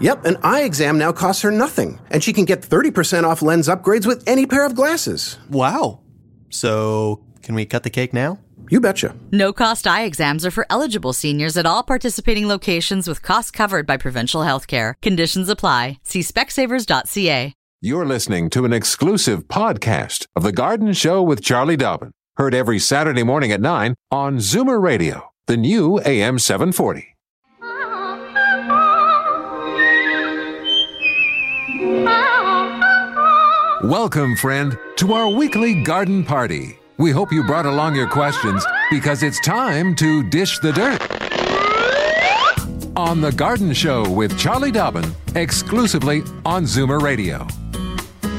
Yep, an eye exam now costs her nothing, and she can get 30% off lens upgrades with any pair of glasses. Wow. So, can we cut the cake now? You betcha. No cost eye exams are for eligible seniors at all participating locations with costs covered by provincial health care. Conditions apply. See specsavers.ca. You're listening to an exclusive podcast of The Garden Show with Charlie Dobbin, heard every Saturday morning at 9 on Zoomer Radio, the new AM 740. Welcome, friend, to our weekly garden party. We hope you brought along your questions because it's time to dish the dirt. On The Garden Show with Charlie Dobbin, exclusively on Zoomer Radio.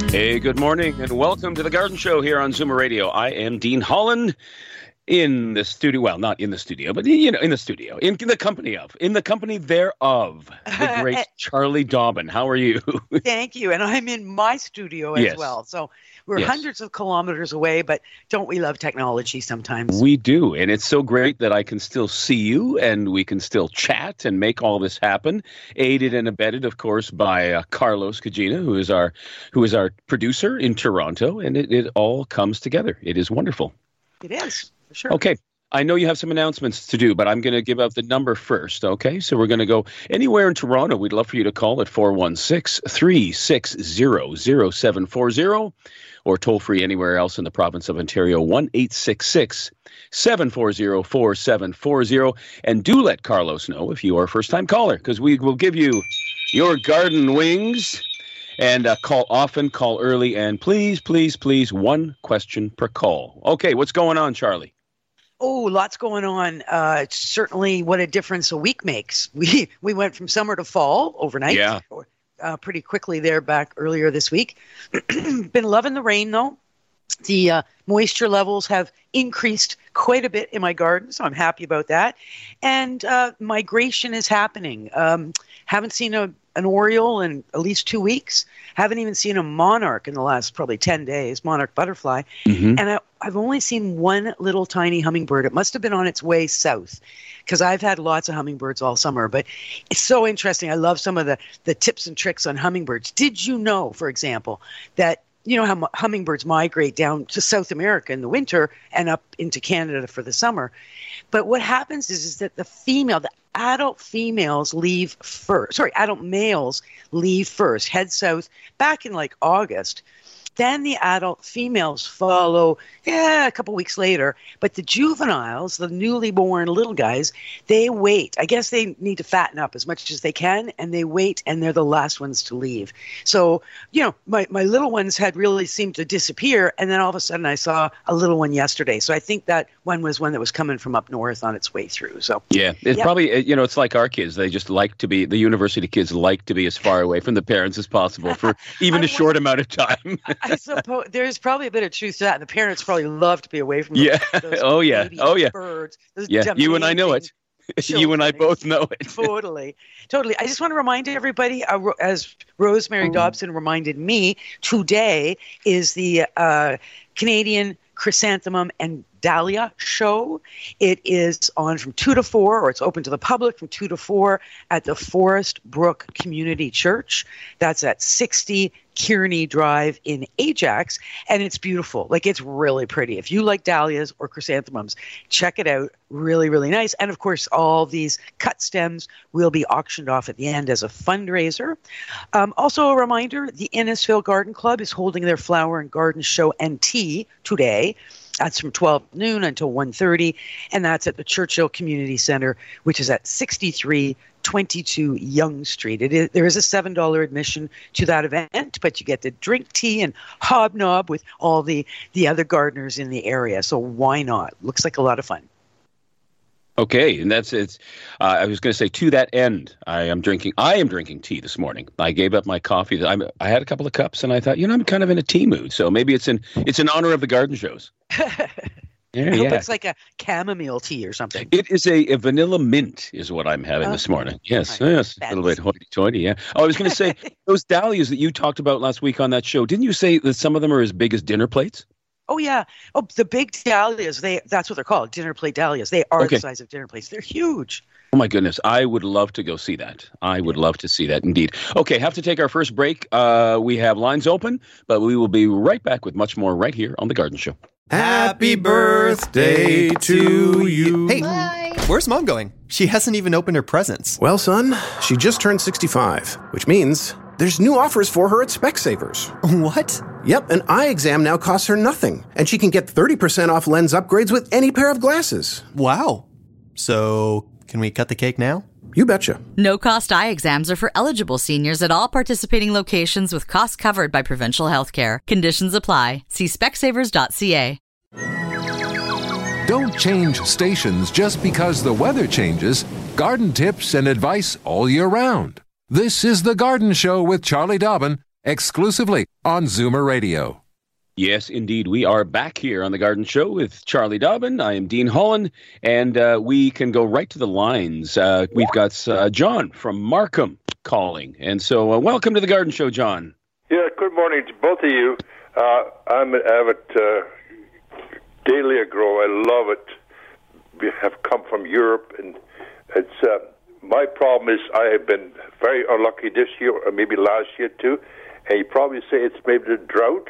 Hey, good morning, and welcome to the Garden Show here on Zoomer Radio. I am Dean Holland in the studio. Well, not in the studio, but you know, in the studio, in the company of, in the company thereof, the great Charlie Dobbin. How are you? Thank you. And I'm in my studio as Yes. well. So we're Yes. hundreds of kilometers away, but don't we love technology sometimes? We do, and it's so great that I can still see you, and we can still chat and make all this happen. Aided and abetted, of course, by uh, Carlos Cagina, who is our who is our producer in Toronto, and it, it all comes together. It is wonderful. It is, sure. Okay. I know you have some announcements to do, but I'm going to give out the number first. Okay. So we're going to go anywhere in Toronto. We'd love for you to call at 416 360 0740 or toll free anywhere else in the province of Ontario 1 866 740 4740. And do let Carlos know if you are a first time caller because we will give you your garden wings. And uh, call often, call early, and please, please, please, one question per call. Okay, what's going on, Charlie? Oh, lots going on. Uh, certainly, what a difference a week makes. We we went from summer to fall overnight. Yeah. Uh, pretty quickly there back earlier this week. Been loving the rain though. The uh, moisture levels have increased quite a bit in my garden, so I'm happy about that. And uh, migration is happening. Um, haven't seen a an oriole in at least two weeks. Haven't even seen a monarch in the last probably ten days. Monarch butterfly, Mm-hmm. and I, I've only seen one little tiny hummingbird. It must have been on its way south, because I've had lots of hummingbirds all summer. But it's so interesting. I love some of the the tips and tricks on hummingbirds. Did you know, for example, that you know how hummingbirds migrate down to South America in the winter and up into Canada for the summer? But what happens is, is that the female, the adult females leave first. Sorry, adult males leave first, head south back in like August. Then the adult females follow, yeah, a couple weeks later. But the juveniles, the newly born little guys, they wait. I guess they need to fatten up as much as they can, and they wait, and they're the last ones to leave. So, you know, my, my little ones had really seemed to disappear, and then all of a sudden I saw a little one yesterday. So I think that one was one that was coming from up north on its way through. So Yeah, it's Yep. probably uh, you know it's like our kids. They just like to be the university kids like to be as far away from the parents as possible for even a short amount of time. I suppose there's probably a bit of truth to that. And the parents probably love to be away from those, Yeah. those Oh, yeah. Oh, yeah. birds. those yeah, you and I know it. amazing you and I both know it. totally totally i just want to remind everybody uh, as rosemary dobson reminded me today is the uh, canadian chrysanthemum and dahlia show it is on from 2 to 4 or it's open to the public from 2 to 4 at the forest brook community church that's at 60 Kearney Drive in Ajax, and it's beautiful. Like it's really pretty. If you like dahlias or chrysanthemums, check it out. Really, really nice. And of course, all these cut stems will be auctioned off at the end as a fundraiser. Um, also, a reminder: the Innisfil Garden Club is holding their flower and garden show and tea today. That's from 12 noon until 1.30, and that's at the Churchill Community Center, which is at 6322 Yonge Street. It is, there is a $7 admission to that event, but you get to drink tea and hobnob with all the, the other gardeners in the area. So why not? Looks like a lot of fun. Okay, and that's it's. Uh, I was going to say to that end, I am drinking. I am drinking tea this morning. I gave up my coffee. I'm, I had a couple of cups, and I thought, you know, I'm kind of in a tea mood. So maybe it's in it's in honor of the garden shows. Yeah, I hope yeah. it's like a chamomile tea or something. It is a, a vanilla mint, is what I'm having this morning. Yes, Right. yes, a little bit hoity-toity. Yeah. Oh, I was going to say those dahlias that you talked about last week on that show. Didn't you say that some of them are as big as dinner plates? Oh yeah. Oh, the big dahlias. They that's what they're called. Dinner plate dahlias. They are Okay. the size of dinner plates. They're huge. Oh my goodness, I would love to go see that. I would love to see that indeed. Okay, have to take our first break. Uh, we have lines open, but we will be right back with much more right here on the Garden Show. Happy birthday to you. Hey, where's mom going? She hasn't even opened her presents. Well, son, she just turned 65, which means there's new offers for her at Specsavers. What? Yep, an eye exam now costs her nothing, and she can get 30% off lens upgrades with any pair of glasses. Wow. So, can we cut the cake now? You betcha. No cost eye exams are for eligible seniors at all participating locations with costs covered by provincial health care. Conditions apply. See specsavers.ca. Don't change stations just because the weather changes. Garden tips and advice all year round. This is The Garden Show with Charlie Dobbin, exclusively on Zoomer Radio. Yes, indeed. We are back here on the Garden Show with Charlie Dobbin. I am Dean Holland, and uh, we can go right to the lines. Uh, we've got uh, John from Markham calling. And so, uh, welcome to the Garden Show, John. Yeah, good morning to both of you. Uh, I'm an avid uh, Dahlia grower. I love it. We have come from Europe, and it's uh, my problem is I have been very unlucky this year, or maybe last year too. And you probably say it's maybe the drought,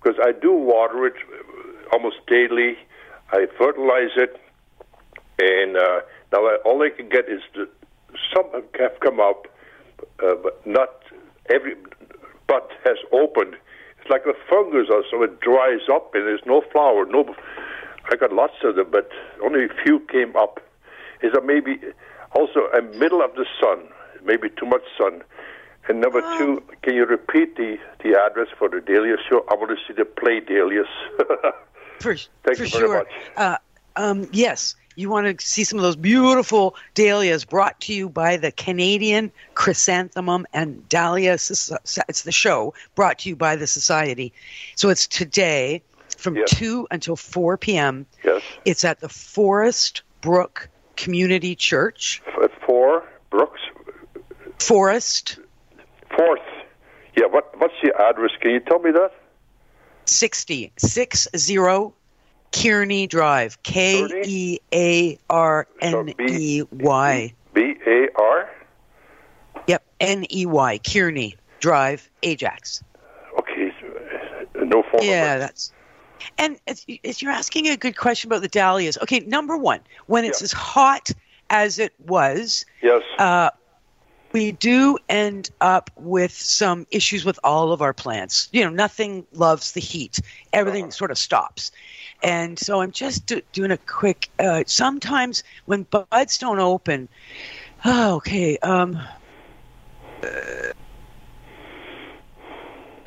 because I do water it almost daily. I fertilize it, and uh, now I, all I can get is the, some have come up, uh, but not every bud has opened. It's like a fungus or so. It dries up and there's no flower. No, I got lots of them, but only a few came up. Is that maybe also a middle of the sun? Maybe too much sun. And number two, can you repeat the, the address for the dahlia show? I want to see the play dahlias. For, Thank for you very sure. much. Uh, um, yes, you want to see some of those beautiful dahlias brought to you by the Canadian Chrysanthemum and Dahlia. It's the show brought to you by the Society. So it's today from Yes. 2 until 4 p.m. yes. It's at the Forest Brook Community Church. F- Four, Brooks, Forest fourth. Yeah, what, what's the address? Can you tell me that? 60, 60 Kearney Drive. K E A R N E Y. B A R? Yep, N E Y, Kearney Drive, Ajax. Okay, uh, no phone Yeah, number. that's. And it's, it's, you're asking a good question about the dahlias. Okay, number one, when it's Yeah. as hot as it was, Yes. uh, we do end up with some issues with all of our plants. You know, nothing loves the heat. Everything Uh-huh. sort of stops. And so I'm just do- doing a quick. Uh, sometimes when buds don't open, oh, okay. Um, uh,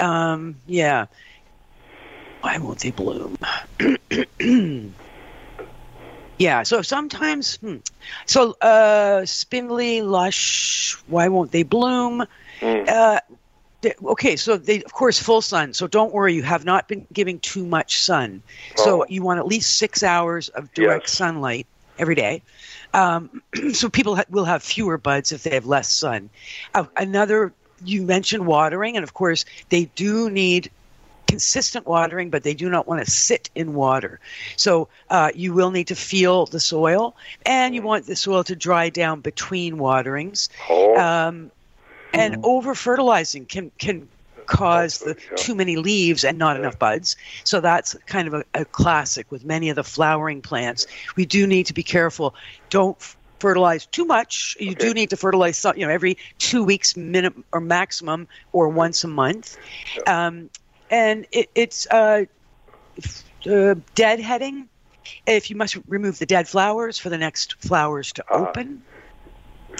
um, yeah. Why won't they bloom? yeah. So sometimes, hmm. so uh, spindly, lush. Why won't they bloom? Uh, th- okay, so they, of course, full sun. So don't worry, you have not been giving too much sun. So Oh. you want at least six hours of direct Yes. sunlight every day. Um, so people ha- will have fewer buds if they have less sun. Uh, another, you mentioned watering, and of course, they do need consistent watering, but they do not want to sit in water. So uh, you will need to feel the soil, and you want the soil to dry down between waterings. Oh. Um, and over fertilizing can can cause the too many leaves and not enough buds. So that's kind of a, a classic with many of the flowering plants. We do need to be careful. Don't fertilize too much. You do need to fertilize some, you know every two weeks minimum or maximum or once a month. Um, and it, it's uh, uh, deadheading. If you must remove the dead flowers for the next flowers to open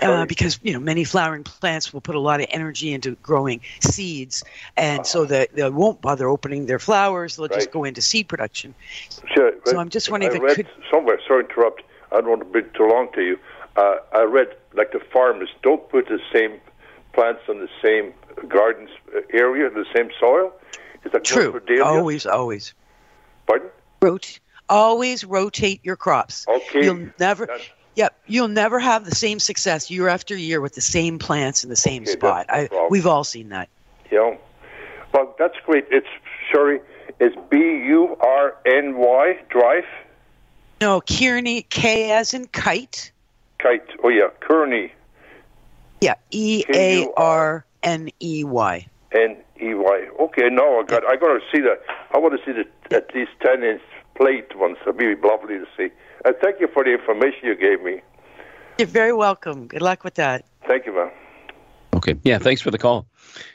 uh, because you know many flowering plants will put a lot of energy into growing seeds, and so that they won't bother opening their flowers. They'll just go into seed production. Sure, So I'm just wondering I if it read could- somewhere. Sorry to interrupt. I don't want to be too long to you. Uh, I read like the farmers don't put the same plants on the same gardens uh, area, the same soil. Is that True. Always, always. Pardon? Rot- always rotate your crops. Okay. You'll never. That's- Yep, you'll never have the same success year after year with the same plants in the same Okay, spot. I, we've all seen that. Yeah. Well, that's great. It's sorry. It's B U R N Y Drive. No, Kearney, K as in kite. Kite. Oh yeah, Kearney. Yeah, E A R N E Y. N E Y. Okay, no, I got. I got to see that. I want to see the at least ten inch plate ones. It'd be lovely to see. Uh, thank you for the information you gave me. You're very welcome. Good luck with that. Thank you, ma'am. Okay. Yeah. Thanks for the call.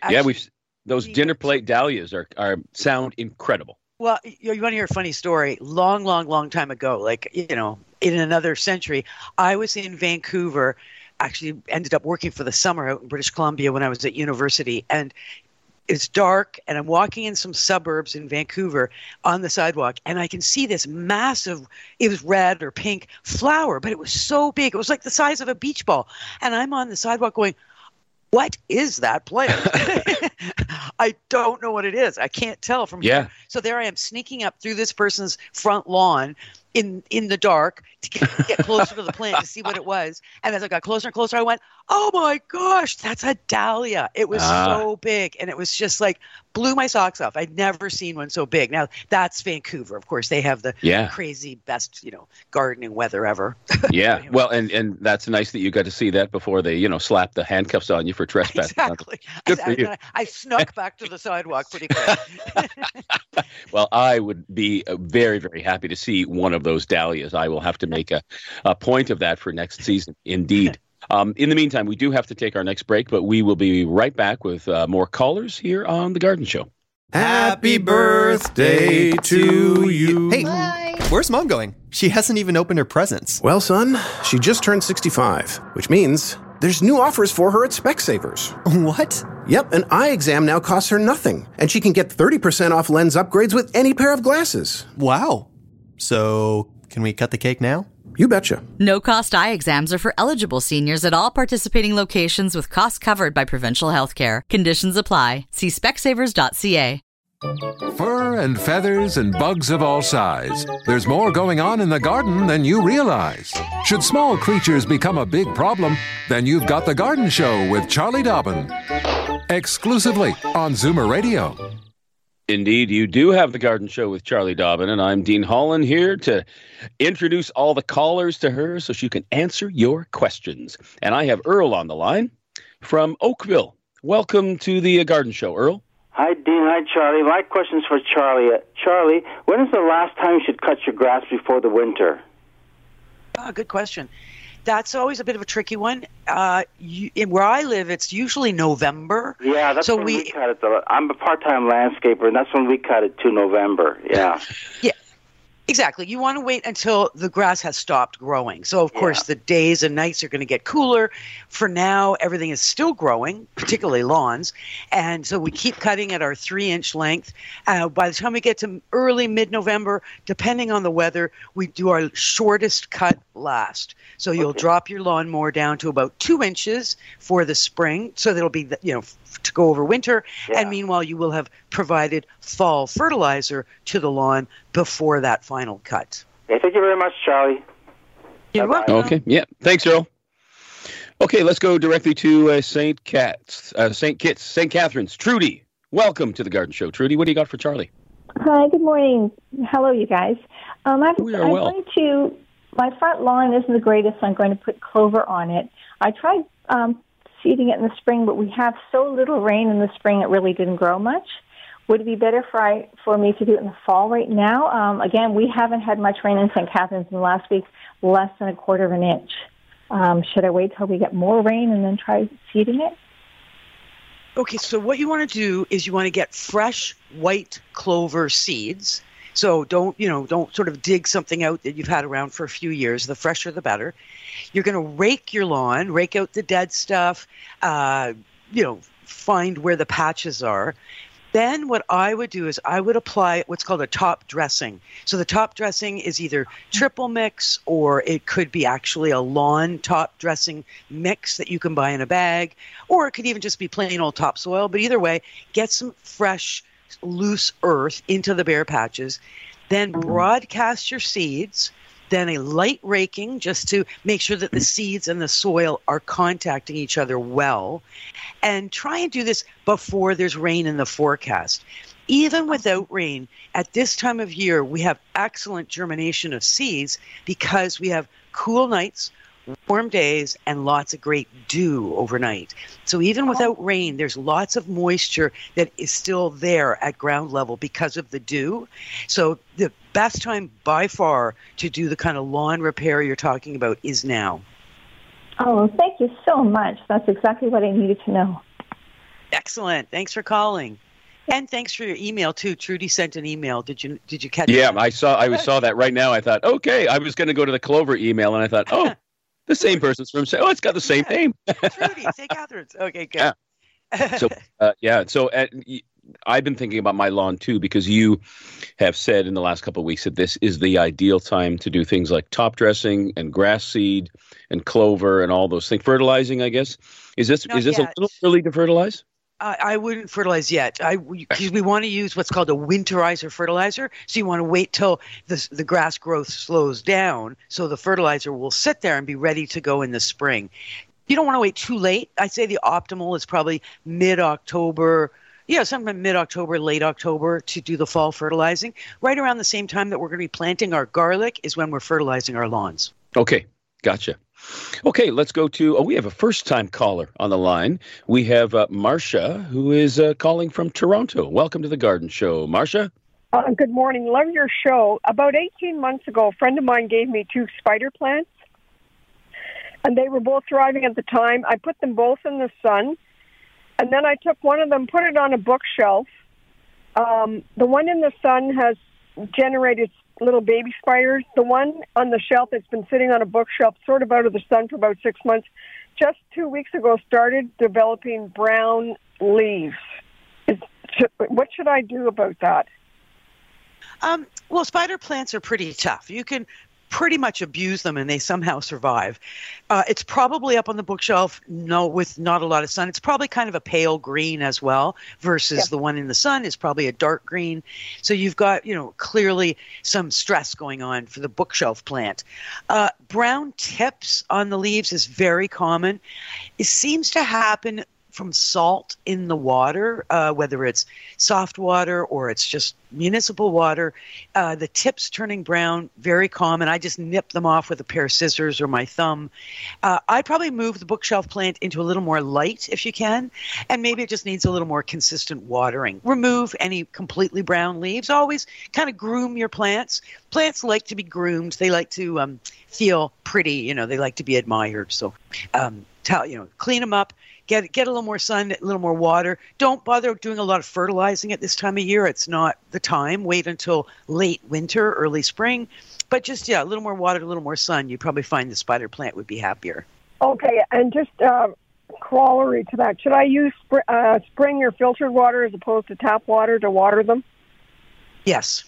yeah, we've those dinner plate dahlias are are sound incredible. Well, you, you want to hear a funny story? Long, long, long time ago, like, you know, in another century, I was in Vancouver, actually ended up working for the summer out in British Columbia when I was at university. And it's dark, and I'm walking in some suburbs in Vancouver on the sidewalk, and I can see this massive, it was red or pink flower, but it was so big. It was like the size of a beach ball. And I'm on the sidewalk going, what is that plant? I don't know what it is. I can't tell from Yeah. here. So there I am sneaking up through this person's front lawn in in the dark to get, get closer to the plant to see what it was. And as I got closer and closer, I went, "Oh my gosh, that's a dahlia!" It was Ah. so big, and it was just like blew my socks off. I'd never seen one so big. Now that's Vancouver, of course. They have the Yeah. crazy best, you know, gardening weather ever. Yeah. Anyway. Well, and and that's nice that you got to see that before they you know slap the handcuffs on you for trespassing. exactly. Good I, for you. I, I snuck back to the sidewalk pretty quick. Well, I would be uh, very, very happy to see one of those dahlias. I will have to make a, a point of that for next season, indeed. Um, in the meantime, we do have to take our next break, but we will be right back with uh, more callers here on The Garden Show. Happy birthday to you. Hey, where's mom going? She hasn't even opened her presents. Well, son, she just turned 65, which means there's new offers for her at Specsavers. What? Yep, an eye exam now costs her nothing, and she can get 30% off lens upgrades with any pair of glasses. Wow. So, can we cut the cake now? You betcha. No cost eye exams are for eligible seniors at all participating locations with costs covered by provincial health care. Conditions apply. See specsavers.ca. Fur and feathers and bugs of all size. There's more going on in the garden than you realize. Should small creatures become a big problem, then you've got The Garden Show with Charlie Dobbin. Exclusively on Zoomer Radio. Indeed, you do have The Garden Show with Charlie Dobbin, and I'm Dean Holland here to introduce all the callers to her so she can answer your questions. And I have Earl on the line from Oakville. Welcome to the uh, Garden Show, Earl. Hi, Dean. Hi, Charlie. My question's for Charlie. Uh, Charlie, when is the last time you should cut your grass before the winter? Ah, good question. That's always a bit of a tricky one. Uh, you, where I live, it's usually November. Yeah, that's So when we, we- cut it. Though. I'm a part-time landscaper, and that's when we cut it to November. Yeah. yeah. Exactly. You want to wait until the grass has stopped growing. So, of course, the days and nights are going to get cooler. For now, everything is still growing, particularly lawns. And so we keep cutting at our three inch length. Uh, by the time we get to early mid November, depending on the weather, we do our shortest cut last. So you'll drop your lawnmower down to about two inches for the spring. So that'll be, the- you know, to go over winter. Yeah. And meanwhile, you will have provided fall fertilizer to the lawn before that final cut. Okay, thank you very much, Charlie. You're Bye-bye. welcome. Okay, yeah. Thanks, Earl. Okay, let's go directly to uh, St. Cat's, uh, St. Kitts, St. Catharines. Trudy, welcome to the Garden Show. Trudy, what do you got for Charlie? Hi, good morning. Hello, you guys. Um, I've, We are I'm well. going to. My front lawn isn't the greatest, so I'm going to put clover on it. I tried um, seeding it in the spring, but we have so little rain in the spring, it really didn't grow much. Would it be better for I, for me to do it in the fall right now? Um, again, we haven't had much rain in St. Catharines in the last week, less than a quarter of an inch. Um, should I wait till we get more rain and then try seeding it? Okay, so what you want to do is you want to get fresh white clover seeds. So don't, you know, don't sort of dig something out that you've had around for a few years. The fresher, the better. You're going to rake your lawn, rake out the dead stuff, uh, you know, find where the patches are. Then what I would do is I would apply what's called a top dressing. So the top dressing is either triple mix or it could be actually a lawn top dressing mix that you can buy in a bag, or it could even just be plain old topsoil. But either way, get some fresh, loose earth into the bare patches. Then mm-hmm. broadcast your seeds then a light raking just to make sure that the mm-hmm. seeds and the soil are contacting each other well. And try and do this before there's rain in the forecast. Even without rain, at this time of year, we have excellent germination of seeds because we have cool nights, warm days and lots of great dew overnight. So even without rain, there's lots of moisture that is still there at ground level because of the dew. So the best time by far to do the kind of lawn repair you're talking about is now. Oh, thank you so much. That's exactly what I needed to know. Excellent. Thanks for calling. And thanks for your email too. Trudy sent an email. Did you did you catch? Yeah, that? I saw. I saw that right now. I thought, okay, I was going to go to the Clover email, and I thought, oh, the same person's from. Say, oh, it's got the same Yeah. name. Trudy, St. Catharines. Okay, good. Yeah. So uh, yeah, so uh, y- I've been thinking about my lawn too because you have said in the last couple of weeks that this is the ideal time to do things like top dressing and grass seed and clover and all those things. Fertilizing, I guess. Is this Not is this yet. a little early to fertilize? I, I wouldn't fertilize yet. I because we want to use what's called a winterizer fertilizer. So you want to wait till the the grass growth slows down, so the fertilizer will sit there and be ready to go in the spring. You don't want to wait too late. I'd say the optimal is probably mid October. Yeah, sometime mid October, late October to do the fall fertilizing. Right around the same time that we're going to be planting our garlic is when we're fertilizing our lawns. Okay, gotcha. Okay, let's go to. Oh, we have a first-time caller on the line. We have uh, Marcia, who is uh, calling from Toronto. Welcome to the Garden Show, Marcia. Uh, good morning. Love your show. About 18 months ago, a friend of mine gave me two spider plants, and they were both thriving at the time. I put them both in the sun, and then I took one of them, put it on a bookshelf. Um, the one in the sun has generated little baby spiders. The one on the shelf that's been sitting on a bookshelf, sort of out of the sun for about six months, just two weeks ago started developing brown leaves. What should I do about that? Um, well, spider plants are pretty tough. You can pretty much abuse them and they somehow survive. Uh, it's probably up on the bookshelf, no, with not a lot of sun. It's probably kind of a pale green as well, versus the one in the sun is probably a dark green. So you've got, you know, clearly some stress going on for the bookshelf plant. Uh, brown tips on the leaves is very common. It seems to happen from salt in the water, uh, whether it's soft water or it's just municipal water. Uh, the tips turning brown, very common. I just nip them off with a pair of scissors or my thumb. Uh, I'd probably move the bookshelf plant into a little more light if you can, and maybe it just needs a little more consistent watering. Remove any completely brown leaves. Always kind of groom your plants. Plants like to be groomed. They like to um, feel pretty. You know, they like to be admired. So, um, tell you know, clean them up get get a little more sun, a little more water. Don't bother doing a lot of fertilizing at this time of year. It's not the time. Wait until late winter, early spring. But just yeah, a little more water, a little more sun. You'd probably find the spider plant would be happier. Okay, and just uh, corollary to that, should I use spr- uh, spring or filtered water as opposed to tap water to water them? Yes.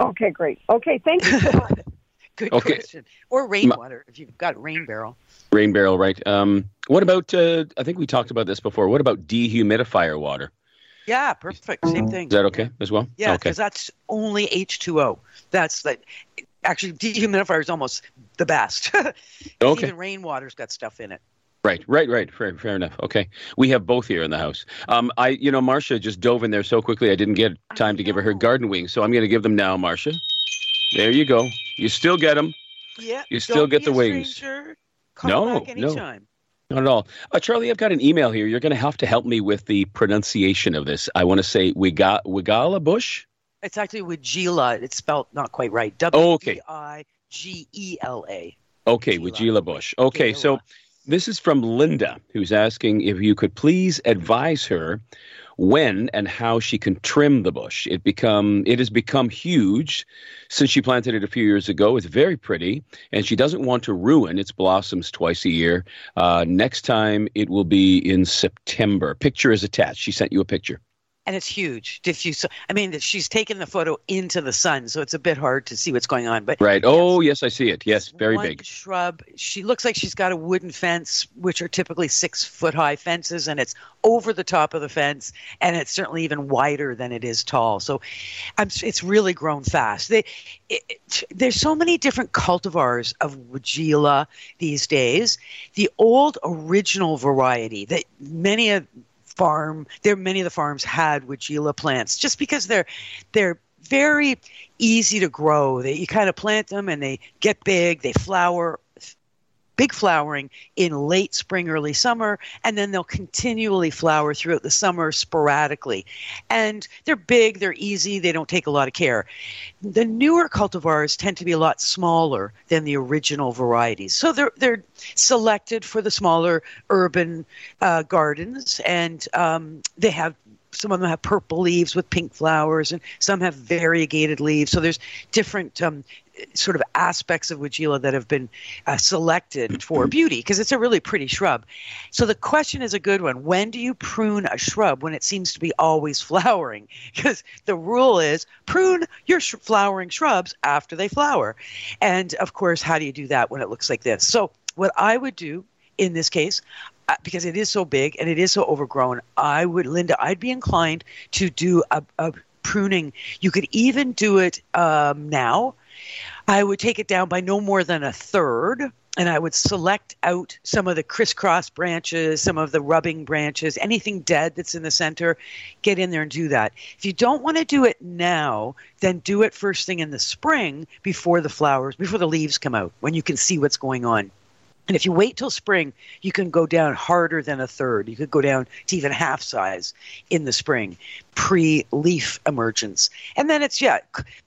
Okay, great. Okay, thank you so much. Good Okay. question. Or rainwater if you've got a rain barrel. Rain barrel, right? Um, what about? Uh, I think we talked about this before. What about dehumidifier water? Yeah, perfect. Same thing. Is that okay as well? Yeah, Okay. because that's only H2O. That's like actually dehumidifier is almost the best. Okay. Even rainwater's got stuff in it. Right, right, right. Fair, fair enough. Okay, we have both here in the house. Um, I, you know, Marcia just dove in there so quickly. I didn't get time to give her her garden wings, so I'm going to give them now, Marcia. There you go. You still get them. Yeah. You still get the wings. stranger. Call No, no. Not at all. Uh, Charlie, I've got an email here. You're going to have to help me with the pronunciation of this. I want to say Wiga, Wigala Bush. It's actually Wigila. It's spelled not quite right. Oh, W. E I G E L A. Okay, Wigila Bush. Okay, so this is from Linda, who's asking if you could please advise her when and how she can trim the bush. It become it has become huge since she planted it a few years ago. It's very pretty, and she doesn't want to ruin its blossoms twice a year. Uh, next time it will be in September. Picture is attached. She sent you a picture. And it's huge. If you, I mean, she's taken the photo into the sun, so it's a bit hard to see what's going on. But right. Oh, yes, I see it. Yes, very big shrub. She looks like she's got a wooden fence, which are typically six foot high fences, and it's over the top of the fence, and it's certainly even wider than it is tall. So, I'm, it's really grown fast. They, it, it, there's so many different cultivars of Weigela these days. The old original variety that many of farm there many of the farms had Weigela plants just because they're they're very easy to grow. You kind of plant them and they get big, they flower big flowering in late spring, early summer, and then they'll continually flower throughout the summer sporadically. And they're big, they're easy, they don't take a lot of care. The newer cultivars tend to be a lot smaller than the original varieties. So they're, they're selected for the smaller urban uh, gardens, and um, they have some of them have purple leaves with pink flowers, and some have variegated leaves. So there's different um, sort of aspects of Weigela that have been uh, selected for beauty because it's a really pretty shrub. So the question is a good one. When do you prune a shrub when it seems to be always flowering? Because the rule is prune your sh- flowering shrubs after they flower. And of course, how do you do that when it looks like this? So what I would do in this case, uh, because it is so big and it is so overgrown, I would, Linda, I'd be inclined to do a, a pruning. You could even do it um, now I would take it down by no more than a third and I would select out some of the crisscross branches, some of the rubbing branches, anything dead that's in the center, get in there and do that. If you don't want to do it now, then do it first thing in the spring before the flowers, before the leaves come out, when you can see what's going on. And if you wait till spring, you can go down harder than a third. You could go down to even half size in the spring, pre leaf emergence. And then it's, yeah,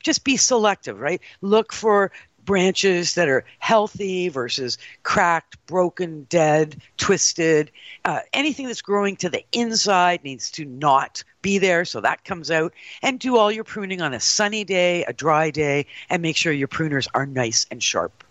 just be selective, right? Look for branches that are healthy versus cracked, broken, dead, twisted. Uh, anything that's growing to the inside needs to not be there, so that comes out. And do all your pruning on a sunny day, a dry day, and make sure your pruners are nice and sharp.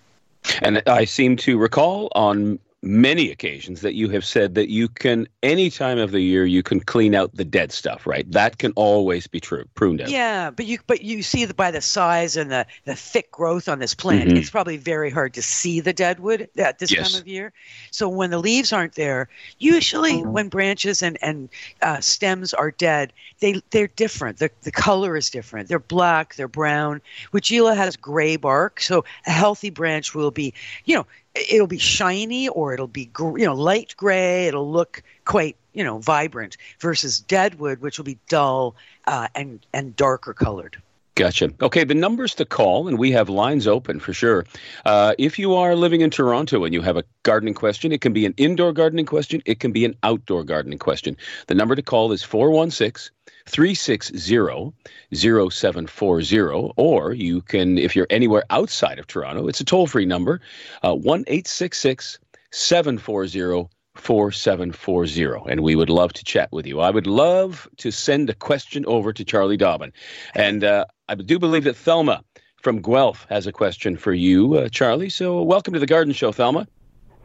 And I seem to recall on many occasions that you have said that you can any time of the year you can clean out the dead stuff right that can always be true pruned out yeah but you but you see the, by the size and the the thick growth on this plant mm-hmm. it's probably very hard to see the dead wood at this yes. time of year so when the leaves aren't there usually mm-hmm. when branches and and uh, stems are dead they they're different the, the color is different they're black they're brown Weigela has gray bark so a healthy branch will be you know it'll be shiny or it'll be you know light gray it'll look quite you know vibrant versus deadwood which will be dull uh, and and darker colored Gotcha. Okay, the numbers to call, and we have lines open for sure. Uh, if you are living in Toronto and you have a gardening question, it can be an indoor gardening question, it can be an outdoor gardening question. The number to call is 416 360 0740, or you can, if you're anywhere outside of Toronto, it's a toll free number, uh, 1 866 740 4740 and we would love to chat with you. I would love to send a question over to charlie dobbin. And uh, i do believe that thelma from guelph has a question for you uh, charlie. So welcome to the garden show thelma.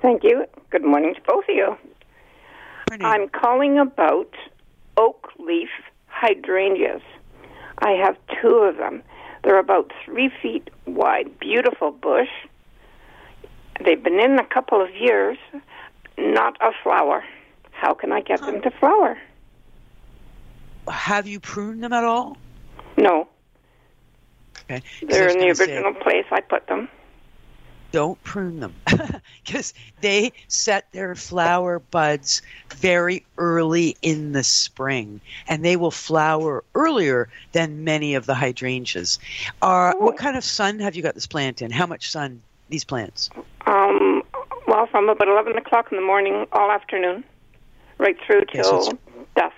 Thank you. Good morning to both of you. Morning. i'm calling about oak leaf hydrangeas. I have two of them. They're about three feet wide, beautiful bush. They've been in a couple of years, not a flower. How can I get them to flower? Have you pruned them at all? No. Okay. They're in the original say, place I put them don't prune them because they set their flower buds very early in the spring and they will flower earlier than many of the hydrangeas. Uh, what kind of sun have you got this plant in? How much sun, these plants? Um, well, from about 11 o'clock in the morning all afternoon, right through till dusk.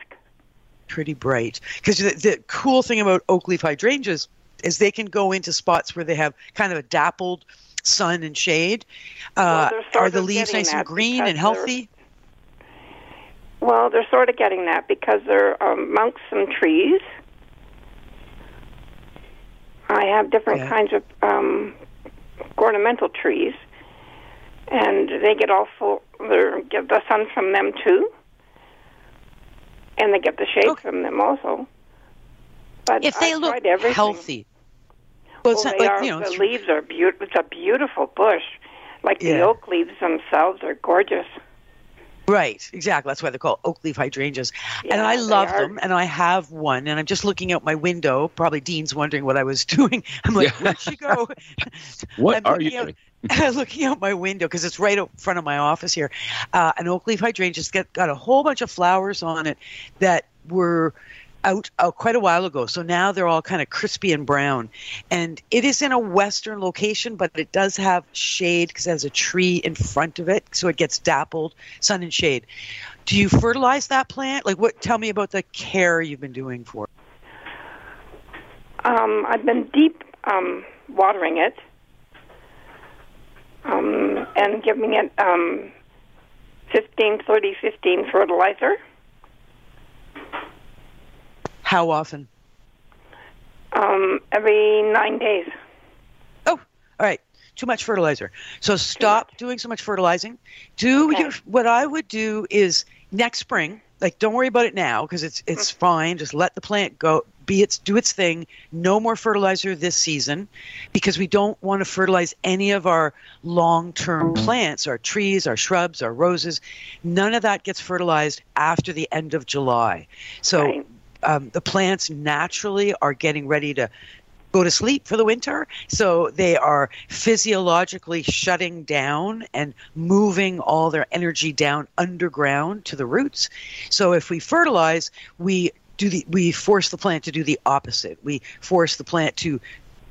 Pretty bright. Because the, the cool thing about oak leaf hydrangeas is they can go into spots where they have kind of a dappled – sun and shade. Uh, well, are the leaves nice and green and healthy? Well, they're sort of getting that because they're um, amongst some trees. I have different yeah. kinds of um, ornamental trees, and they get all full. They get the sun from them too. and they get the shade okay. from them also. But if they I look healthy, well, well not, like, are, you know, the leaves are beautiful. It's a beautiful bush. Like Yeah. the oak leaves themselves are gorgeous. Right, exactly. That's why they're called oak leaf hydrangeas. and I love are. them, and I have one, and I'm just looking out my window. Probably Dean's wondering what I was doing. I'm like, Yeah. where'd she go? What I'm are you looking doing? out- looking out my window because it's right out front of my office here. Uh, an oak leaf hydrangea's got, got a whole bunch of flowers on it that were out uh, quite a while ago. So now they're all kind of crispy and brown. And it is in a western location, but it does have shade because it has a tree in front of it. So it gets dappled, sun and shade. Do you fertilize that plant? Like, what? Tell me about the care you've been doing for it. Um, I've been deep um, watering it um, and giving it um, 15, 30, 15 fertilizer. How often? Um, every nine days. Oh, all right, too much fertilizer. So stop doing so much fertilizing. Do your, what I would do is next spring. Like, don't worry about it now because it's it's fine. Just let the plant go, be its do its thing. No more fertilizer this season, because we don't want to fertilize any of our long term plants, our trees, our shrubs, our roses. None of that gets fertilized after the end of July. So um, the plants naturally are getting ready to go to sleep for the winter. So they are physiologically shutting down and moving all their energy down underground to the roots. So if we fertilize, we do the we force the plant to do the opposite. We force the plant to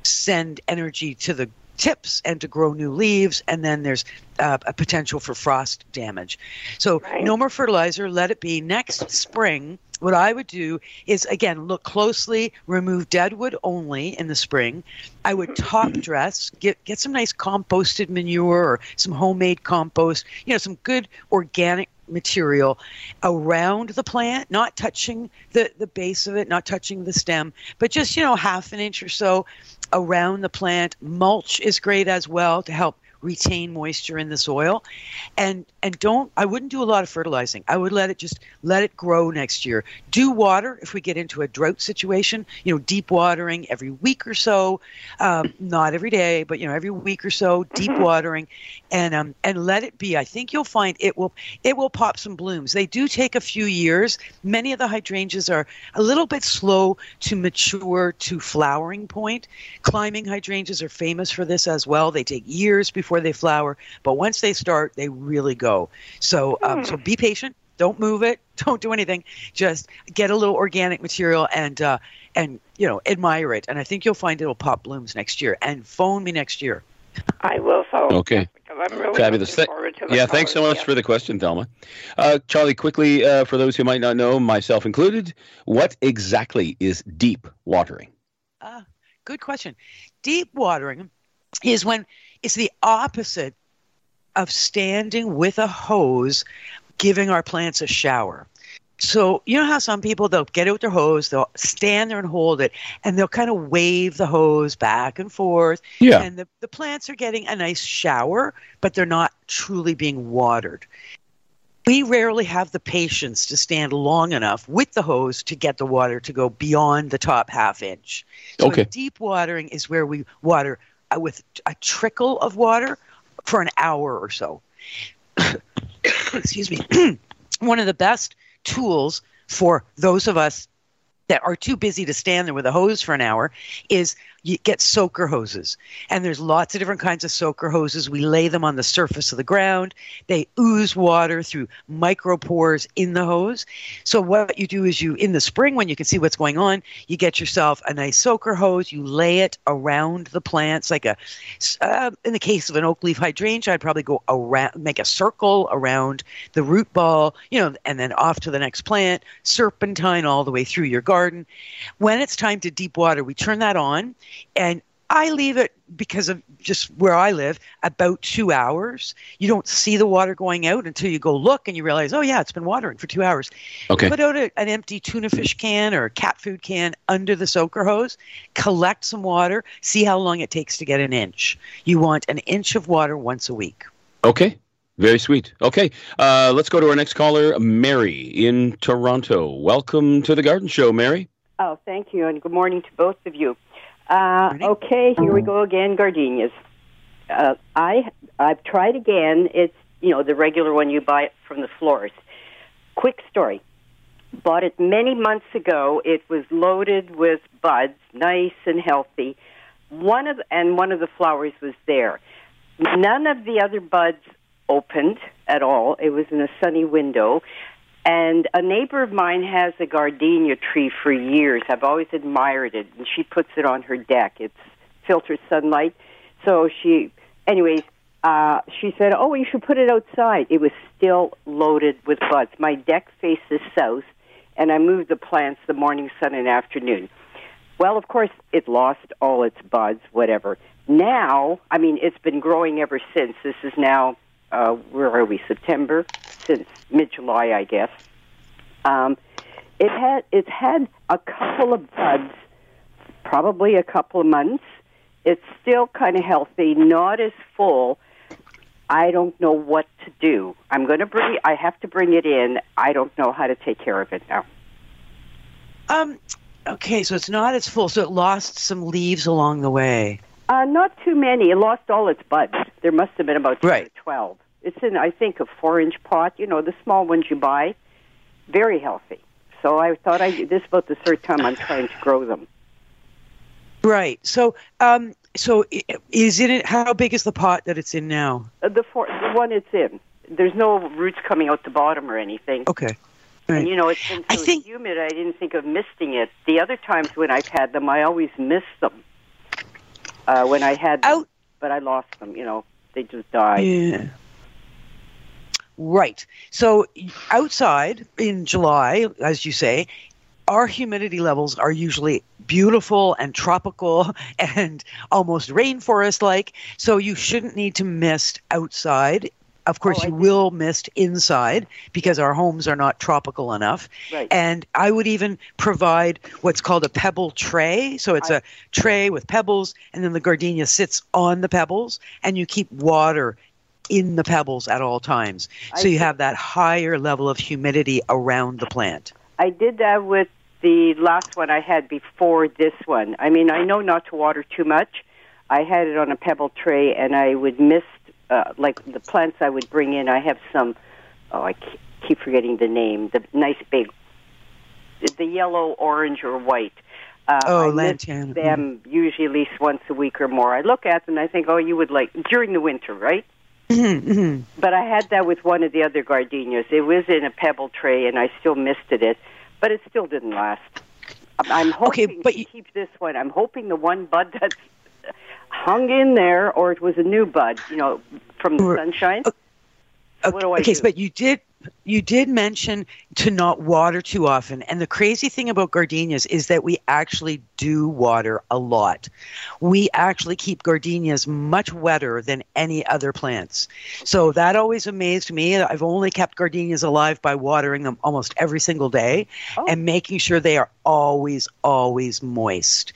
send energy to the tips and to grow new leaves and then there's uh, a potential for frost damage so no more fertilizer let it be next spring what i would do is again look closely remove dead wood only in the spring i would top dress get get some nice composted manure or some homemade compost you know some good organic material around the plant, not touching the, the base of it, not touching the stem, but just, you know, half an inch or so around the plant. Mulch is great as well to help retain moisture in the soil. And and don't I wouldn't do a lot of fertilizing. I would let it just let it grow next year. Do water if we get into a drought situation, you know, deep watering every week or so. Um, not every day, but you know, every week or so, deep watering and um and let it be. I think you'll find it will it will pop some blooms. They do take a few years. Many of the hydrangeas are a little bit slow to mature to flowering point. Climbing hydrangeas are famous for this as well. They take years before they flower, but once they start, they really go. So um, so be patient. Don't move it. Don't do anything. Just get a little organic material and uh, and you know admire it. And I think you'll find it'll pop blooms next year. And phone me next year. I will so. Okay. Because I'm really Fabulous. looking Th- forward to the yeah, thanks so flowers, much for the question, Thelma. Uh, Charlie, quickly, uh, for those who might not know, myself included, what exactly is deep watering? Ah, good question. Deep watering is when it's the opposite of standing with a hose, giving our plants a shower. So you know how some people they'll get out their hose, they'll stand there and hold it, and they'll kind of wave the hose back and forth. Yeah. And the, the plants are getting a nice shower, but they're not truly being watered. We rarely have the patience to stand long enough with the hose to get the water to go beyond the top half inch. So Okay. deep watering is where we water uh, with a trickle of water for an hour or so. Excuse me. One of the best tools for those of us that are too busy to stand there with a hose for an hour is you get soaker hoses. And there's lots of different kinds of soaker hoses. We lay them on the surface of the ground. They ooze water through micropores in the hose. So what you do is you in the spring when you can see what's going on, you get yourself a nice soaker hose, you lay it around the plants like a uh, in the case of an oak leaf hydrangea, I'd probably go around make a circle around the root ball, you know, and then off to the next plant, serpentine all the way through your garden. When it's time to deep water, we turn that on and I leave it because of just where I live about two hours. You don't see the water going out until you go look and you realize, oh, yeah, it's been watering for two hours. Okay. Put out a, an empty tuna fish can or a cat food can under the soaker hose, collect some water, see how long it takes to get an inch. You want an inch of water once a week. Okay. Very sweet. Okay, uh, let's go to our next caller, Mary in Toronto. Welcome to the Garden Show, Mary. Oh, thank you, and good morning to both of you. Uh, okay, here we go again. Gardenias. Uh, I I've tried again. It's you know the regular one you buy from the florist. Quick story. Bought it many months ago. It was loaded with buds, nice and healthy. One of and one of the flowers was there. None of the other buds opened at all. It was in a sunny window. And a neighbor of mine has a gardenia tree for years. I've always admired it, and she puts it on her deck. It's filters sunlight. So she, anyways, uh, she said, "Oh, you should put it outside." It was still loaded with buds. My deck faces south, and I moved the plants the morning sun and afternoon. Well, of course, it lost all its buds, whatever. Now, I mean, it's been growing ever since. This is now uh, where are we? September since mid July, I guess. Um, it had it's had a couple of buds, probably a couple of months. It's still kind of healthy, not as full. I don't know what to do. I'm going to bring. I have to bring it in. I don't know how to take care of it now. Um. Okay, so it's not as full. So it lost some leaves along the way. Uh, not too many. It lost all its buds. There must have been about right. 12. It's in, I think, a four inch pot, you know, the small ones you buy. Very healthy. So I thought I, this is about the third time I'm trying to grow them. Right. So, um, so is it, how big is the pot that it's in now? Uh, the, four, the one it's in. There's no roots coming out the bottom or anything. Okay. Right. And you know, it's been so I think, humid, I didn't think of misting it. The other times when I've had them, I always miss them. Uh, when I had them, out, but I lost them, you know, they just died. Yeah. Right. So outside in July, as you say, our humidity levels are usually beautiful and tropical and almost rainforest like. So you shouldn't need to mist outside. Of course, oh, you will mist inside because our homes are not tropical enough. Right. And I would even provide what's called a pebble tray. So it's I, a tray with pebbles, and then the gardenia sits on the pebbles, and you keep water in the pebbles at all times. So I you have that higher level of humidity around the plant. I did that with the last one I had before this one. I mean, I know not to water too much. I had it on a pebble tray, and I would mist uh, like the plants I would bring in. I have some. Oh, I keep forgetting the name. The nice big, the yellow, orange, or white. Uh, oh, I lantana. them usually at least once a week or more. I look at them and I think, oh, you would like during the winter, right? Mm-hmm, mm-hmm. But I had that with one of the other gardenias. It was in a pebble tray, and I still misted it, but it still didn't last. I'm hoping okay, but to keep this one. I'm hoping the one bud that's hung in there, or it was a new bud, you know, from the sunshine. Okay, what do I okay do? but you did you did mention to not water too often. And the crazy thing about gardenias is that we actually do water a lot. We actually keep gardenias much wetter than any other plants. So that always amazed me. I've only kept gardenias alive by watering them almost every single day oh. and making sure they are always, always moist.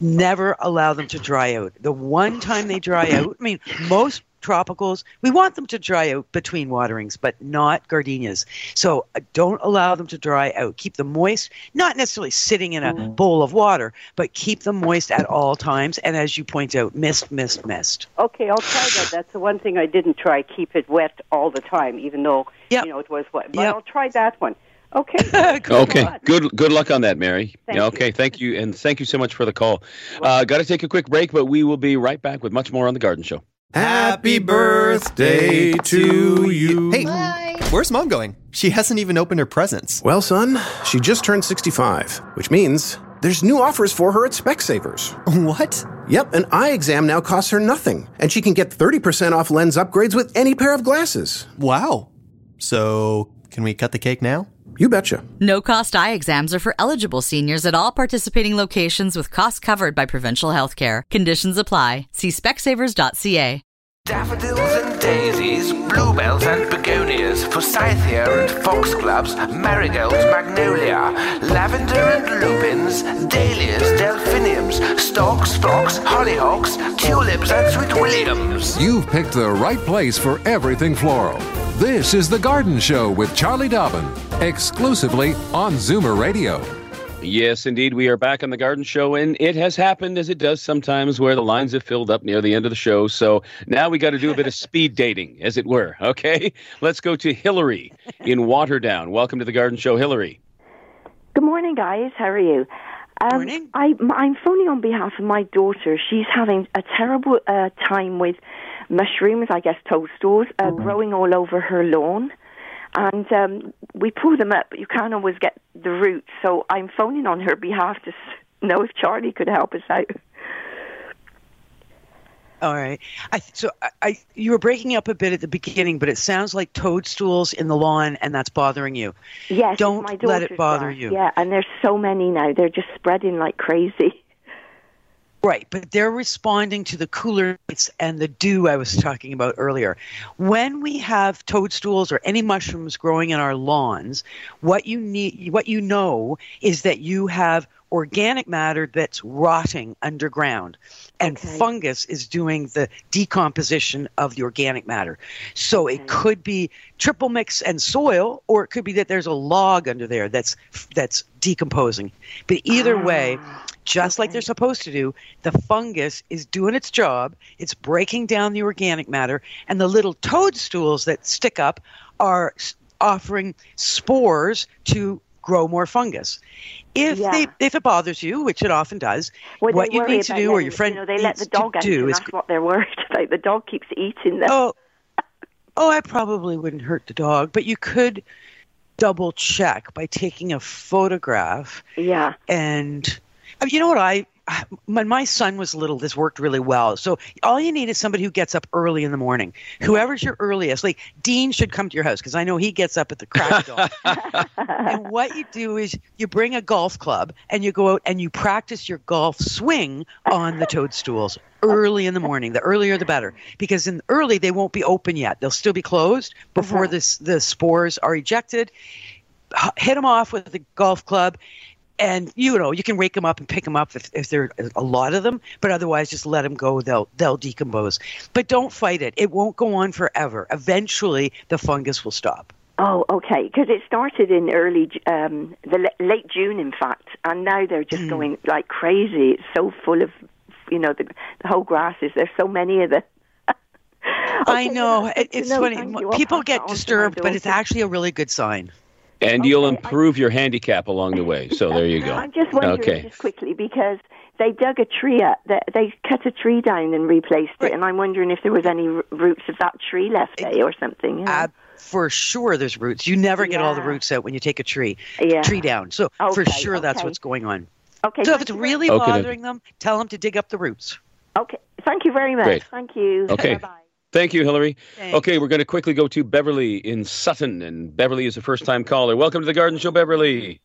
Never allow them to dry out. The one time they dry out, I mean, most tropicals. We want them to dry out between waterings, but not gardenias. So uh, don't allow them to dry out. Keep them moist, not necessarily sitting in a mm-hmm. bowl of water, but keep them moist at all times. And as you point out, mist, mist, mist. Okay, I'll try that. That's the one thing I didn't try. Keep it wet all the time, even though yep. you know it was wet. But yep. I'll try that one. Okay. okay. Good. Good luck on that, Mary. Thank yeah, okay. You. Thank you, and thank you so much for the call. Uh, Got to take a quick break, but we will be right back with much more on the Garden Show. Happy birthday to you. Hey, Bye. where's mom going? She hasn't even opened her presents. Well, son, she just turned 65, which means there's new offers for her at Specsavers. What? Yep, an eye exam now costs her nothing, and she can get 30% off lens upgrades with any pair of glasses. Wow. So, can we cut the cake now? You betcha. No cost eye exams are for eligible seniors at all participating locations with costs covered by provincial health care. Conditions apply. See specsavers.ca. Daffodils and daisies, bluebells and begonias, forsythia and foxgloves, marigolds, magnolia, lavender and lupins, dahlias, delphiniums, stalks, fox, hollyhocks, tulips and sweet williams. You've picked the right place for everything floral. This is The Garden Show with Charlie Dobbin, exclusively on Zoomer Radio. Yes, indeed. We are back on the Garden Show, and it has happened as it does sometimes where the lines have filled up near the end of the show. So now we got to do a bit of speed dating, as it were. Okay? Let's go to Hillary in Waterdown. Welcome to the Garden Show, Hillary. Good morning, guys. How are you? Um, Morning. I, I'm phoning on behalf of my daughter. She's having a terrible uh, time with mushrooms, I guess toadstools, uh, growing all over her lawn. And um, we pull them up, but you can't always get the roots. So I'm phoning on her behalf to s- know if Charlie could help us out. All right. I, so I, you were breaking up a bit at the beginning, but it sounds like toadstools in the lawn, and that's bothering you. Yes, Don't let it bother grass. you. Yeah, and there's so many now. They're just spreading like crazy. Right, but they're responding to the cooler nights and the dew I was talking about earlier. When we have toadstools or any mushrooms growing in our lawns, what you need what you know is that you have organic matter that's rotting underground and fungus is doing the decomposition of the organic matter. So it could be triple mix and soil or it could be that there's a log under there that's that's decomposing. But either ah, way, just like they're supposed to do, the fungus is doing its job. It's breaking down the organic matter, and the little toadstools that stick up are offering spores to grow more fungus. If Yeah. they if it bothers you, which it often does, Well, what you need to do, or your friend you know, they let the to dog out, do is that's what they're worried about. The dog keeps eating them. Oh, oh, I probably wouldn't hurt the dog, but you could double check by taking a photograph. Yeah. And you know what I. When my son was little, this worked really well. So all you need is somebody who gets up early in the morning. Whoever's your earliest, like Dean should come to your house because I know he gets up at the crack of dawn. and what you do is you bring a golf club and you go out and you practice your golf swing on the toadstools early in the morning. The earlier the better, because in early they won't be open yet. They'll still be closed before uh-huh. this the spores are ejected. Hit them off with the golf club. And you know you can rake them up and pick them up if, if there are a lot of them, but otherwise just let them go. They'll they'll decompose. But don't fight it. It won't go on forever. Eventually, the fungus will stop. Oh, okay. Because it started in early, um, the late June, in fact, and now they're just going like crazy. It's so full of, you know, the, the whole grasses. There's so many of them. I know it, it's know. funny. Thank you. I'll People get that on to my disturbed, but it's actually a really good sign. And you'll improve your handicap along the way. So there you go. I'm just wondering, Okay. just quickly, because they dug a tree up, they, they cut a tree down and replaced it, and I'm wondering if there was any roots of that tree left there or something. You know? Ab- for sure, there's roots. You never get all the roots out when you take a tree Yeah. tree down. So for Okay, sure, that's what's going on. okay. so if it's really Okay, bothering them, tell them to dig up the roots. Okay. Thank you very much. Great. Thank you. Okay. Bye-bye. Thank you, Hillary. Thanks. Okay, we're going to quickly go to Beverly in Sutton. And Beverly is a first time caller. Welcome to the Garden Show, Beverly.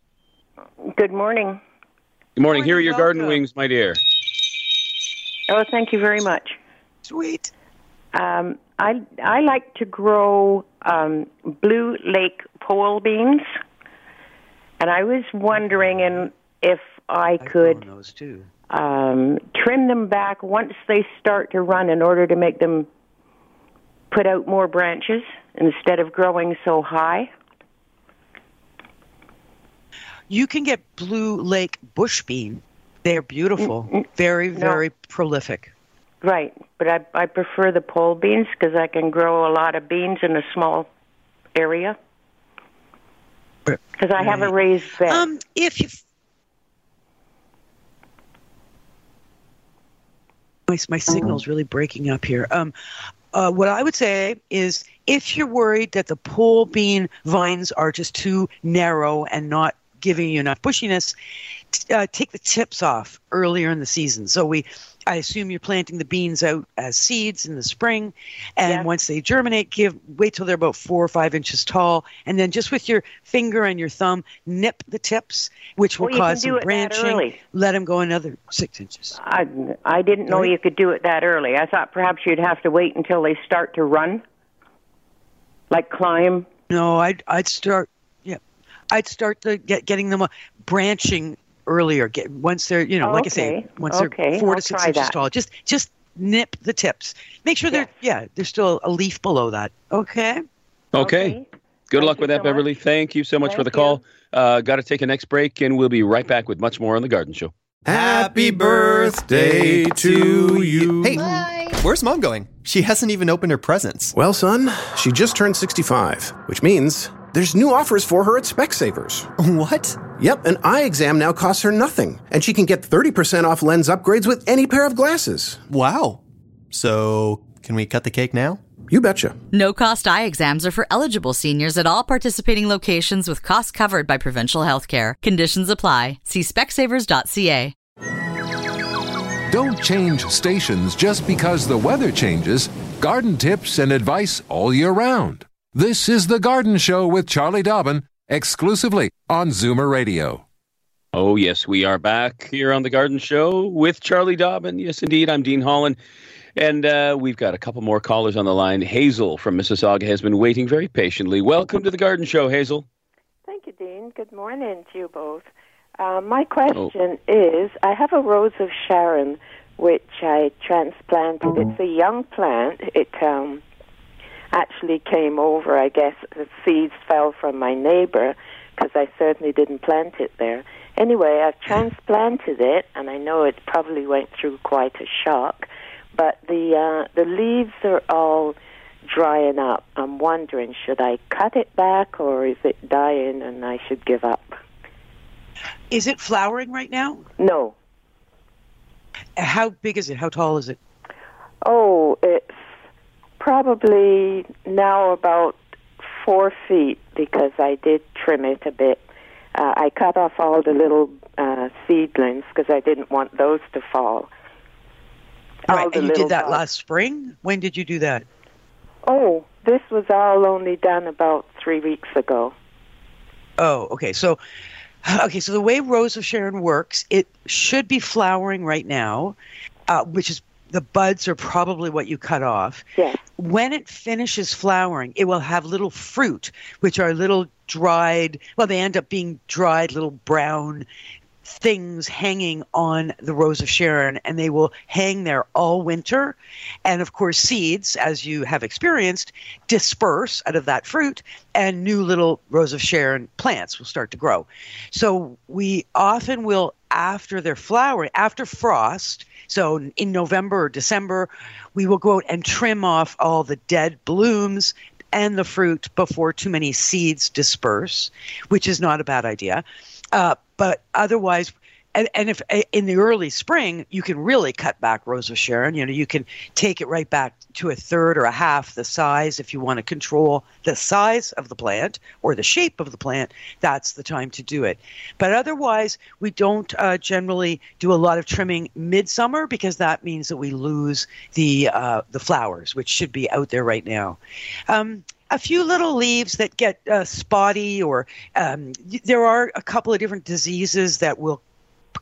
Good morning. Good morning. Here are your garden wings, my dear. Oh, thank you very much. Sweet. Um, I I like to grow um, blue lake pole beans, and I was wondering in, if I could those too. um, trim them back once they start to run in order to make them put out more branches instead of growing so high. You can get blue lake bush bean. They're beautiful, very no. very prolific. Right, but I I prefer the pole beans because I can grow a lot of beans in a small area. Because I have a raised bed. Um, if you my my signal's really breaking up here. Um, uh, what I would say is, if you're worried that the pole bean vines are just too narrow and not giving you enough bushiness, uh, take the tips off earlier in the season. So we, I assume you're planting the beans out as seeds in the spring, and once they germinate, give wait till they're about four or five inches tall, and then just with your finger and your thumb, nip the tips, which will Well, cause some branching. Let them go another six inches. I, I didn't know you could do it that early. I thought perhaps you'd have to wait until they start to run, like climb. No, I'd I'd start. Yeah, I'd start the get, getting them uh, branching earlier. Get once they're you know like I say once okay, they're 4 I'll to six inches that. tall. Just just nip the tips. Make sure they're yeah there's still a leaf below that. Okay. Okay. Good luck with that, Beverly. Thank you so much for the call. Uh, Got to take a next break, and we'll be right back with much more on the Garden Show. Happy birthday to you. Hey, where's mom going? She hasn't even opened her presents. Well, son, she just turned 65, which means there's new offers for her at Specsavers. What? Yep, an eye exam now costs her nothing, and she can get 30% off lens upgrades with any pair of glasses. Wow. So, can we cut the cake now? You betcha. No cost eye exams are for eligible seniors at all participating locations with costs covered by provincial health care. Conditions apply. See specsavers.ca. Don't change stations just because the weather changes. Garden tips and advice all year round. This is The Garden Show with Charlie Dobbin, exclusively on Zoomer Radio. Oh, yes, we are back here on the Garden Show with Charlie Dobbin. Yes, indeed. I'm Dean Holland. And uh, we've got a couple more callers on the line. Hazel from Mississauga has been waiting very patiently. Welcome to the Garden Show, Hazel. Thank you, Dean. Good morning to you both. Uh, my question is I have a Rose of Sharon which I transplanted. It's a young plant. It um, actually came over, I guess, the seeds fell from my neighbor because I certainly didn't plant it there. Anyway, I've transplanted it, and I know it probably went through quite a shock, but the uh, the leaves are all drying up. I'm wondering, should I cut it back or is it dying and I should give up? Is it flowering right now? No. How big is it? How tall is it? Oh, it's probably now about four feet because I did trim it a bit. Uh, I cut off all the little uh, seedlings because I didn't want those to fall. All Right, and you did that last spring. When did you do that? Oh, this was all only done about three weeks ago. Oh, okay. So, okay. So the way Rose of Sharon works, it should be flowering right now, uh, which is the buds are probably what you cut off. Yes. When it finishes flowering, it will have little fruit, which are little dried. Well, they end up being dried little brown things hanging on the Rose of Sharon, and they will hang there all winter. And of course, seeds, as you have experienced, disperse out of that fruit, and new little Rose of Sharon plants will start to grow. So we often will, after they're flowering, after frost, so in November or December, we will go out and trim off all the dead blooms and the fruit before too many seeds disperse, which is not a bad idea. Uh, but otherwise, and, and if in the early spring you can really cut back Rose of Sharon, you know you can take it right back to a third or a half the size if you want to control the size of the plant or the shape of the plant. That's the time to do it. But otherwise, we don't uh, generally do a lot of trimming midsummer because that means that we lose the uh, the flowers, which should be out there right now. Um, a few little leaves that get uh, spotty, or um, there are a couple of different diseases that will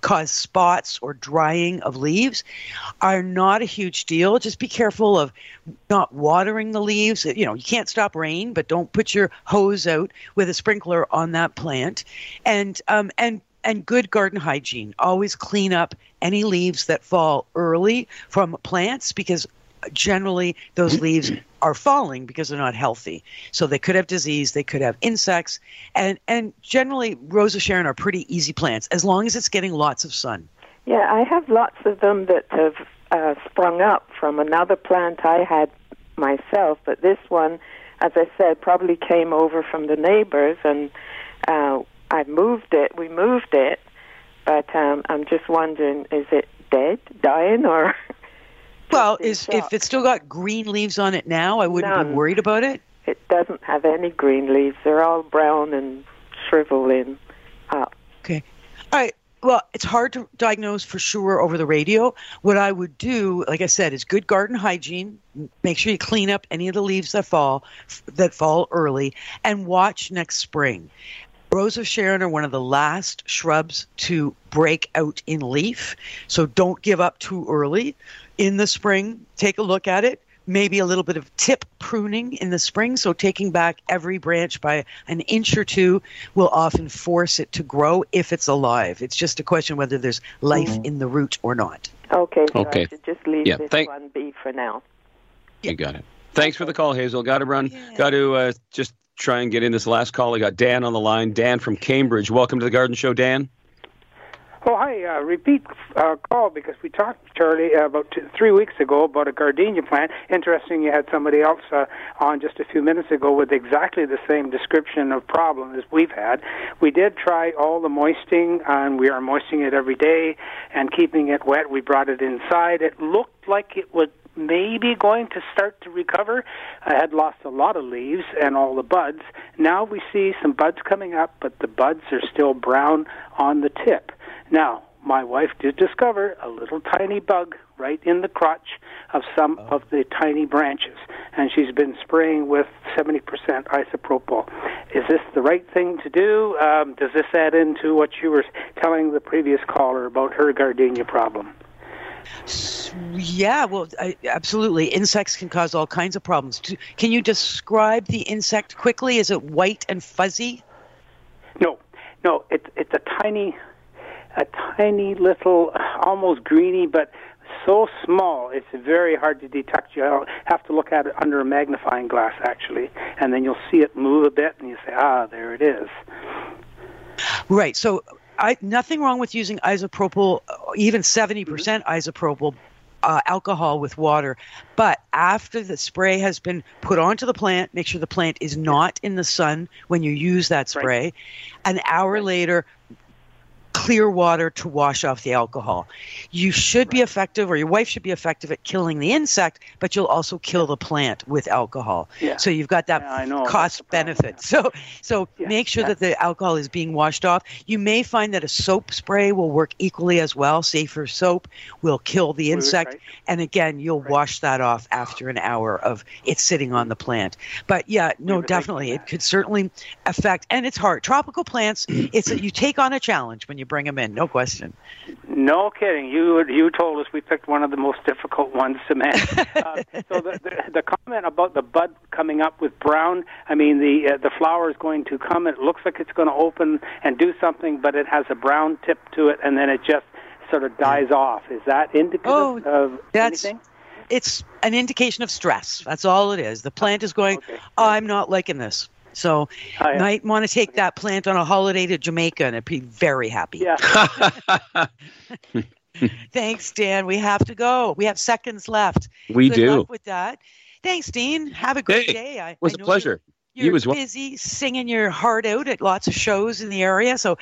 cause spots or drying of leaves are not a huge deal. Just be careful of not watering the leaves. You know, you can't stop rain, but don't put your hose out with a sprinkler on that plant. And um, and and good garden hygiene. Always clean up any leaves that fall early from plants because generally those leaves are falling because they're not healthy. So they could have disease, they could have insects, and and generally Rose of Sharon are pretty easy plants as long as it's getting lots of sun. Yeah, I have lots of them that have uh, sprung up from another plant I had myself, but this one, as I said, probably came over from the neighbors, and uh, I moved it. We moved it, but um, I'm just wondering, is it dead, dying, or? Well, is if it's still got green leaves on it now, I wouldn't be worried about it. It doesn't have any green leaves. They're all brown and shriveling up. Okay. All right. well, it's hard to diagnose for sure over the radio. What I would do, like I said, is good garden hygiene. Make sure you clean up any of the leaves that fall that fall early, and watch next spring. Rose of Sharon are one of the last shrubs to break out in leaf, so don't give up too early. In the spring, take a look at it maybe a little bit of tip pruning in the spring. So taking back every branch by an inch or two will often force it to grow if it's alive. It's just a question whether there's life mm-hmm. in the root or not. Okay. So okay. I should just leave yeah, this thank- one be for now. You got it. Thanks for the call, Hazel. Got to run. Yeah. Got to uh, just try and get in this last call. I got Dan on the line. Dan from Cambridge. Welcome to the Garden Show, Dan. Oh, hi. Uh, repeat uh, call because we talked, Charlie, uh, about two, three weeks ago about a gardenia plant. Interesting, you had somebody else uh, on just a few minutes ago with exactly the same description of problem as we've had. We did try all the moistening, and we are moistening it every day and keeping it wet. We brought it inside. It looked like it would maybe going to start to recover. I had lost a lot of leaves and all the buds. Now we see some buds coming up, but the buds are still brown on the tip. Now, my wife did discover a little tiny bug right in the crotch of some oh. of the tiny branches, and she's been spraying with 70% isopropyl. Is this the right thing to do? Um, does this add into what you were telling the previous caller about her gardenia problem? Yeah, well, I, absolutely. Insects can cause all kinds of problems. Can you describe the insect quickly? Is it white and fuzzy? No, no. It's it's a tiny a tiny little, almost greeny, but so small it's very hard to detect. You have to look at it under a magnifying glass, actually, and then you'll see it move a bit, and you say, ah, there it is. Right. So, I, nothing wrong with using isopropyl, even 70% mm-hmm. isopropyl uh, alcohol with water. But after the spray has been put onto the plant, make sure the plant is not in the sun when you use that spray. Right. An hour right. later, clear water to wash off the alcohol. You should be effective, or your wife should be effective at killing the insect, but you'll also kill the plant with alcohol. Yeah. So you've got that yeah, cost benefit. So so yeah. make sure that the alcohol is being washed off. You may find that a soap spray will work equally as well. Safer soap will kill the insect, right. and again, you'll right. wash that off after an hour of it sitting on the plant. But yeah, no, definitely, it could certainly affect, and it's hard. Tropical plants, it's a, you take on a challenge when you bring them in, no question. No kidding. You you told us we picked one of the most difficult ones to manage. uh, so the, the, the comment about the bud coming up with brown, I mean the uh, the flower is going to come. It looks like it's going to open and do something, but it has a brown tip to it, and then it just sort of dies off. Is that indicative oh, of that's, anything? It's an indication of stress. That's all it is. The plant is going. Okay. Oh, I'm not liking this. So oh, yeah. might want to take that plant on a holiday to Jamaica and I'd be very happy. Yeah. Thanks, Dan. We have to go. We have seconds left. We Good do. Luck with that. Thanks, Dean. Have a great hey, day. It was I a pleasure. You're, you're was busy singing your heart out at lots of shows in the area. So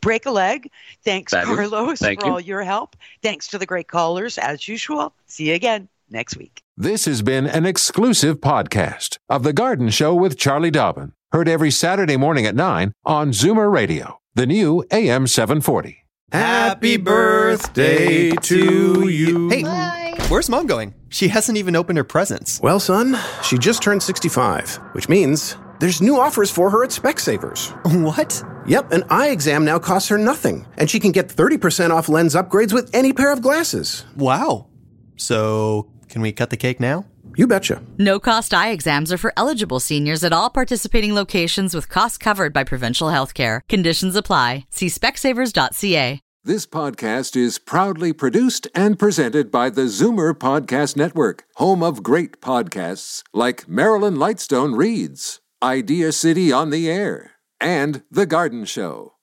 break a leg. Thanks, Carlos, Thank for you. all your help. Thanks to the great callers, as usual. See you again next week. This has been an exclusive podcast of The Garden Show with Charlie Dobbin. Heard every Saturday morning at 9 on Zoomer Radio, the new AM 740. Happy birthday to you. Hey, Bye. where's mom going? She hasn't even opened her presents. Well, son, she just turned 65, which means there's new offers for her at Specsavers. What? Yep, an eye exam now costs her nothing, and she can get 30% off lens upgrades with any pair of glasses. Wow. So, can we cut the cake now? You betcha. No cost eye exams are for eligible seniors at all participating locations with costs covered by provincial health care. Conditions apply. See specsavers.ca. This podcast is proudly produced and presented by the Zoomer Podcast Network, home of great podcasts like Marilyn Lightstone Reads, Idea City on the Air, and The Garden Show.